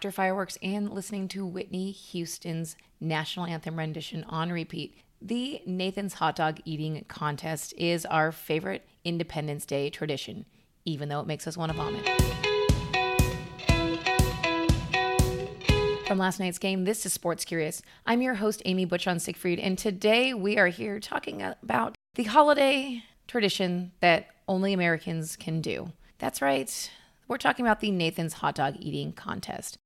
after fireworks and listening to Whitney Houston's national anthem rendition on repeat, the Nathan's Hot Dog Eating Contest is our favorite Independence Day tradition, even though it makes us want to vomit. From last night's game, this is Sports Curious. I'm your host, Amy Butchon Siegfried, and today we are here talking about the holiday tradition that only Americans can do. That's right, we're talking about the Nathan's Hot Dog Eating Contest.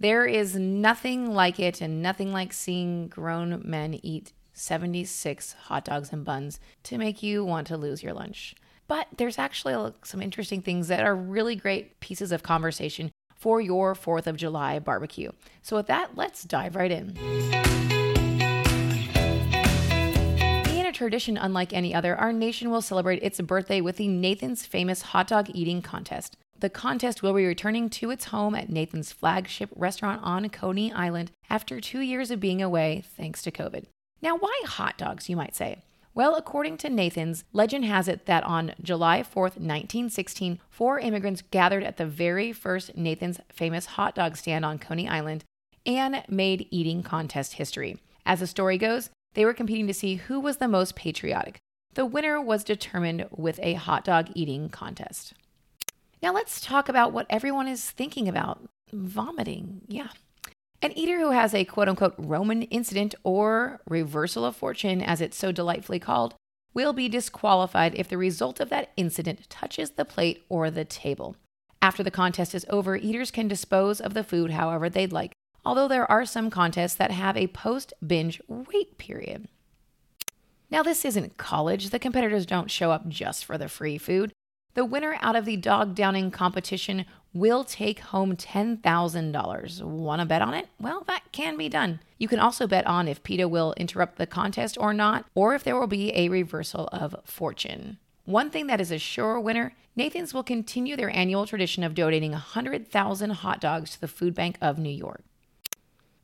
There is nothing like it and nothing like seeing grown men eat 76 hot dogs and buns to make you want to lose your lunch. But there's actually some interesting things that are really great pieces of conversation for your 4th of July barbecue. So, with that, let's dive right in. In a tradition unlike any other, our nation will celebrate its birthday with the Nathan's Famous Hot Dog Eating Contest. The contest will be returning to its home at Nathan's flagship restaurant on Coney Island after two years of being away thanks to COVID. Now, why hot dogs, you might say? Well, according to Nathan's, legend has it that on July 4th, 1916, four immigrants gathered at the very first Nathan's famous hot dog stand on Coney Island and made eating contest history. As the story goes, they were competing to see who was the most patriotic. The winner was determined with a hot dog eating contest. Now let's talk about what everyone is thinking about vomiting. Yeah. An eater who has a quote unquote Roman incident or reversal of fortune, as it's so delightfully called, will be disqualified if the result of that incident touches the plate or the table. After the contest is over, eaters can dispose of the food however they'd like, although there are some contests that have a post binge wait period. Now, this isn't college. The competitors don't show up just for the free food. The winner out of the dog downing competition will take home $10,000. Want to bet on it? Well, that can be done. You can also bet on if PETA will interrupt the contest or not, or if there will be a reversal of fortune. One thing that is a sure winner Nathan's will continue their annual tradition of donating 100,000 hot dogs to the Food Bank of New York.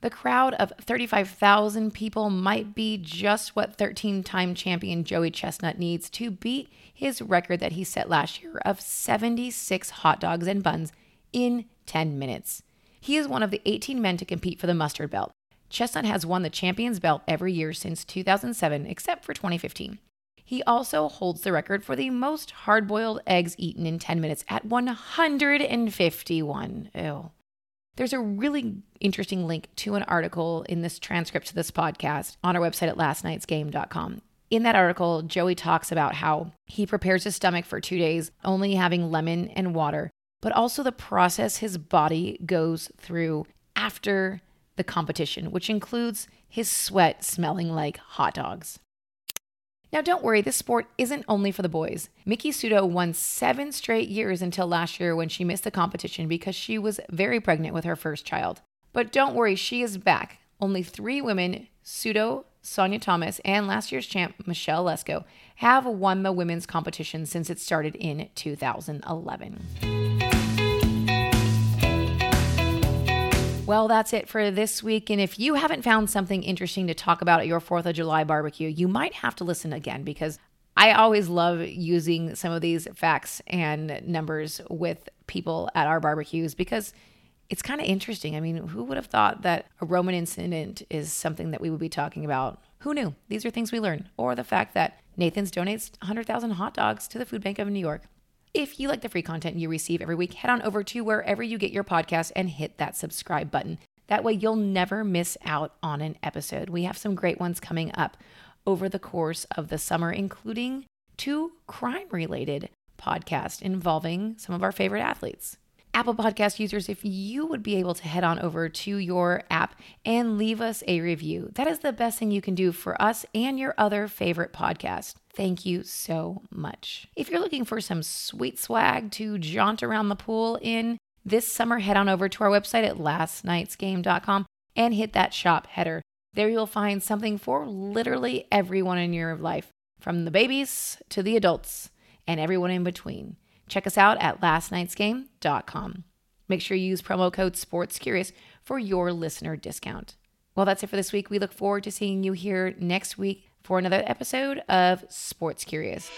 The crowd of 35,000 people might be just what 13 time champion Joey Chestnut needs to beat his record that he set last year of 76 hot dogs and buns in 10 minutes. He is one of the 18 men to compete for the mustard belt. Chestnut has won the champion's belt every year since 2007, except for 2015. He also holds the record for the most hard boiled eggs eaten in 10 minutes at 151. Ew. There's a really interesting link to an article in this transcript to this podcast on our website at lastnightsgame.com. In that article, Joey talks about how he prepares his stomach for two days, only having lemon and water, but also the process his body goes through after the competition, which includes his sweat smelling like hot dogs. Now, don't worry, this sport isn't only for the boys. Miki Sudo won seven straight years until last year when she missed the competition because she was very pregnant with her first child. But don't worry, she is back. Only three women, Sudo, Sonya Thomas, and last year's champ, Michelle Lesco, have won the women's competition since it started in 2011. Well, that's it for this week. And if you haven't found something interesting to talk about at your 4th of July barbecue, you might have to listen again because I always love using some of these facts and numbers with people at our barbecues because it's kind of interesting. I mean, who would have thought that a Roman incident is something that we would be talking about? Who knew? These are things we learn. Or the fact that Nathan's donates 100,000 hot dogs to the Food Bank of New York. If you like the free content you receive every week, head on over to wherever you get your podcast and hit that subscribe button. That way, you'll never miss out on an episode. We have some great ones coming up over the course of the summer, including two crime related podcasts involving some of our favorite athletes. Apple Podcast users, if you would be able to head on over to your app and leave us a review, that is the best thing you can do for us and your other favorite podcast. Thank you so much. If you're looking for some sweet swag to jaunt around the pool in this summer, head on over to our website at lastnightsgame.com and hit that shop header. There you'll find something for literally everyone in your life, from the babies to the adults and everyone in between. Check us out at lastnightsgame.com. Make sure you use promo code SPORTSCurious for your listener discount. Well, that's it for this week. We look forward to seeing you here next week for another episode of Sports Curious.